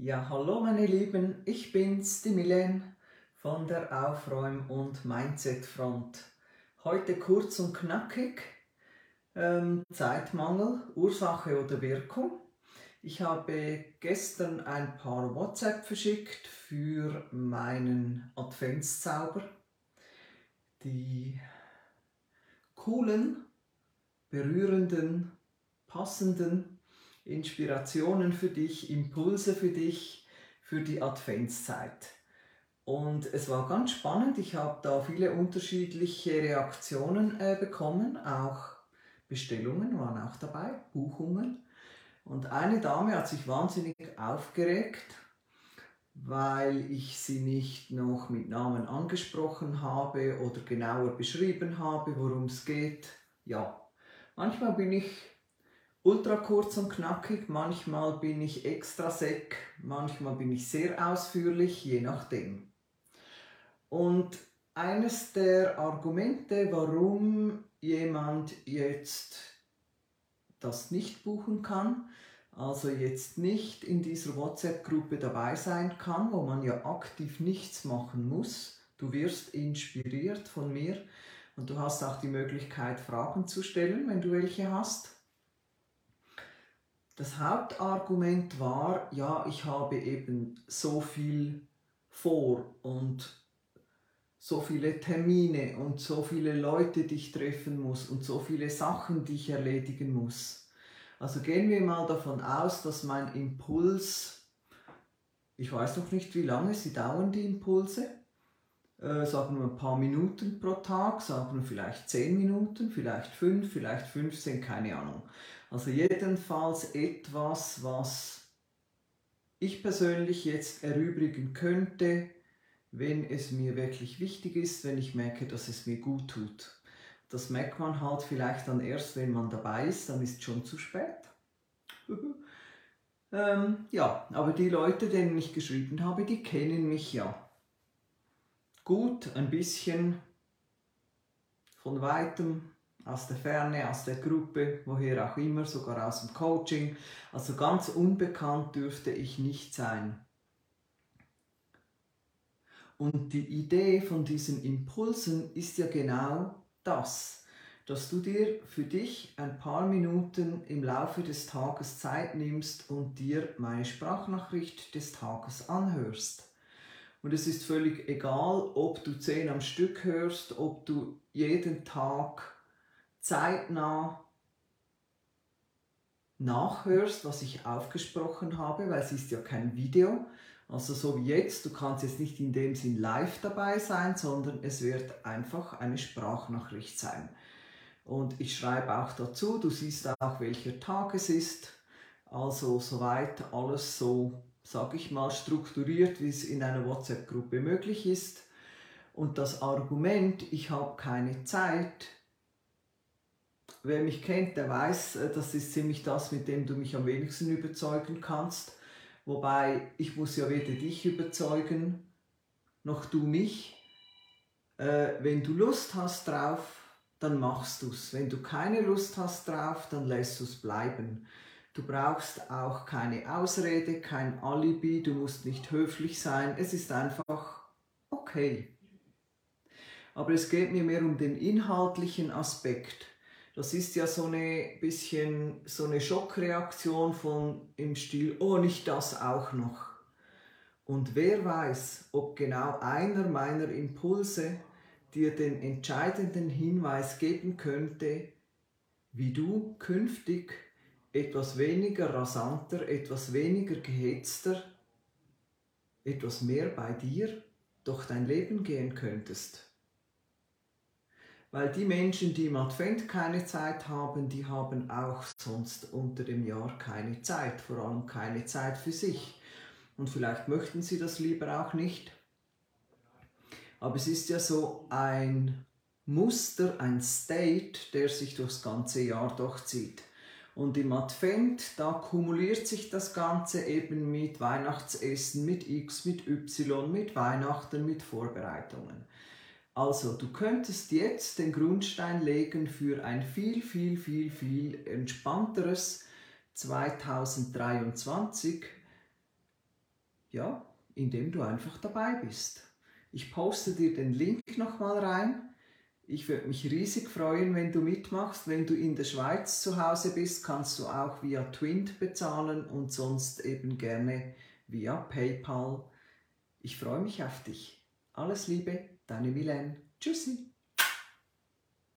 Ja, hallo meine Lieben, ich bin's, die Milen von der Aufräum- und Mindset-Front. Heute kurz und knackig, ähm, Zeitmangel, Ursache oder Wirkung. Ich habe gestern ein paar WhatsApp verschickt für meinen Adventszauber. Die coolen, berührenden, passenden Inspirationen für dich, Impulse für dich für die Adventszeit. Und es war ganz spannend. Ich habe da viele unterschiedliche Reaktionen äh, bekommen, auch Bestellungen waren auch dabei, Buchungen. Und eine Dame hat sich wahnsinnig aufgeregt, weil ich sie nicht noch mit Namen angesprochen habe oder genauer beschrieben habe, worum es geht. Ja, manchmal bin ich ultra kurz und knackig, manchmal bin ich extra sec, manchmal bin ich sehr ausführlich, je nachdem. Und eines der Argumente, warum jemand jetzt das nicht buchen kann, also jetzt nicht in dieser WhatsApp-Gruppe dabei sein kann, wo man ja aktiv nichts machen muss. Du wirst inspiriert von mir und du hast auch die Möglichkeit, Fragen zu stellen, wenn du welche hast. Das Hauptargument war, ja, ich habe eben so viel vor und so viele Termine und so viele Leute, die ich treffen muss und so viele Sachen, die ich erledigen muss. Also gehen wir mal davon aus, dass mein Impuls, ich weiß noch nicht, wie lange sie dauern, die Impulse, äh, sagen wir ein paar Minuten pro Tag, sagen wir vielleicht 10 Minuten, vielleicht 5, vielleicht 15, keine Ahnung. Also jedenfalls etwas, was ich persönlich jetzt erübrigen könnte, wenn es mir wirklich wichtig ist, wenn ich merke, dass es mir gut tut. Das merkt man halt vielleicht dann erst, wenn man dabei ist, dann ist es schon zu spät. ähm, ja, aber die Leute, denen ich geschrieben habe, die kennen mich ja. Gut, ein bisschen von weitem aus der Ferne, aus der Gruppe, woher auch immer, sogar aus dem Coaching. Also ganz unbekannt dürfte ich nicht sein. Und die Idee von diesen Impulsen ist ja genau das, dass du dir für dich ein paar Minuten im Laufe des Tages Zeit nimmst und dir meine Sprachnachricht des Tages anhörst. Und es ist völlig egal, ob du zehn am Stück hörst, ob du jeden Tag zeitnah nachhörst, was ich aufgesprochen habe, weil es ist ja kein Video. Also so wie jetzt, du kannst jetzt nicht in dem Sinn live dabei sein, sondern es wird einfach eine Sprachnachricht sein. Und ich schreibe auch dazu, du siehst auch, welcher Tag es ist. Also soweit alles so, sage ich mal, strukturiert, wie es in einer WhatsApp-Gruppe möglich ist. Und das Argument, ich habe keine Zeit, wer mich kennt, der weiß, äh, das ist ziemlich das, mit dem du mich am wenigsten überzeugen kannst. Wobei ich muss ja weder dich überzeugen, noch du mich. Äh, wenn du Lust hast drauf, dann machst du es. Wenn du keine Lust hast drauf, dann lässt du es bleiben. Du brauchst auch keine Ausrede, kein Alibi, du musst nicht höflich sein. Es ist einfach okay. Aber es geht mir mehr um den inhaltlichen Aspekt das ist ja so eine bisschen so eine Schockreaktion von im Stil, oh, nicht das auch noch. Und wer weiß, ob genau einer meiner Impulse dir den entscheidenden Hinweis geben könnte, wie du künftig etwas weniger rasanter, etwas weniger gehetzter, etwas mehr bei dir durch dein Leben gehen könntest. Weil die Menschen, die im Advent keine Zeit haben, die haben auch sonst unter dem Jahr keine Zeit, vor allem keine Zeit für sich. Und vielleicht möchten sie das lieber auch nicht. Aber es ist ja so ein Muster, ein State, der sich durchs ganze Jahr durchzieht. Und im Advent, da kumuliert sich das Ganze eben mit Weihnachtsessen, mit X, mit Y, mit Weihnachten, mit Vorbereitungen. Also, du könntest jetzt den Grundstein legen für ein viel, viel, viel, viel entspannteres 2023, ja, indem du einfach dabei bist. Ich poste dir den Link nochmal rein. Ich würde mich riesig freuen, wenn du mitmachst. Wenn du in der Schweiz zu Hause bist, kannst du auch via Twint bezahlen und sonst eben gerne via PayPal. Ich freue mich auf dich. Alles Liebe, deine Milen. Tschüssi.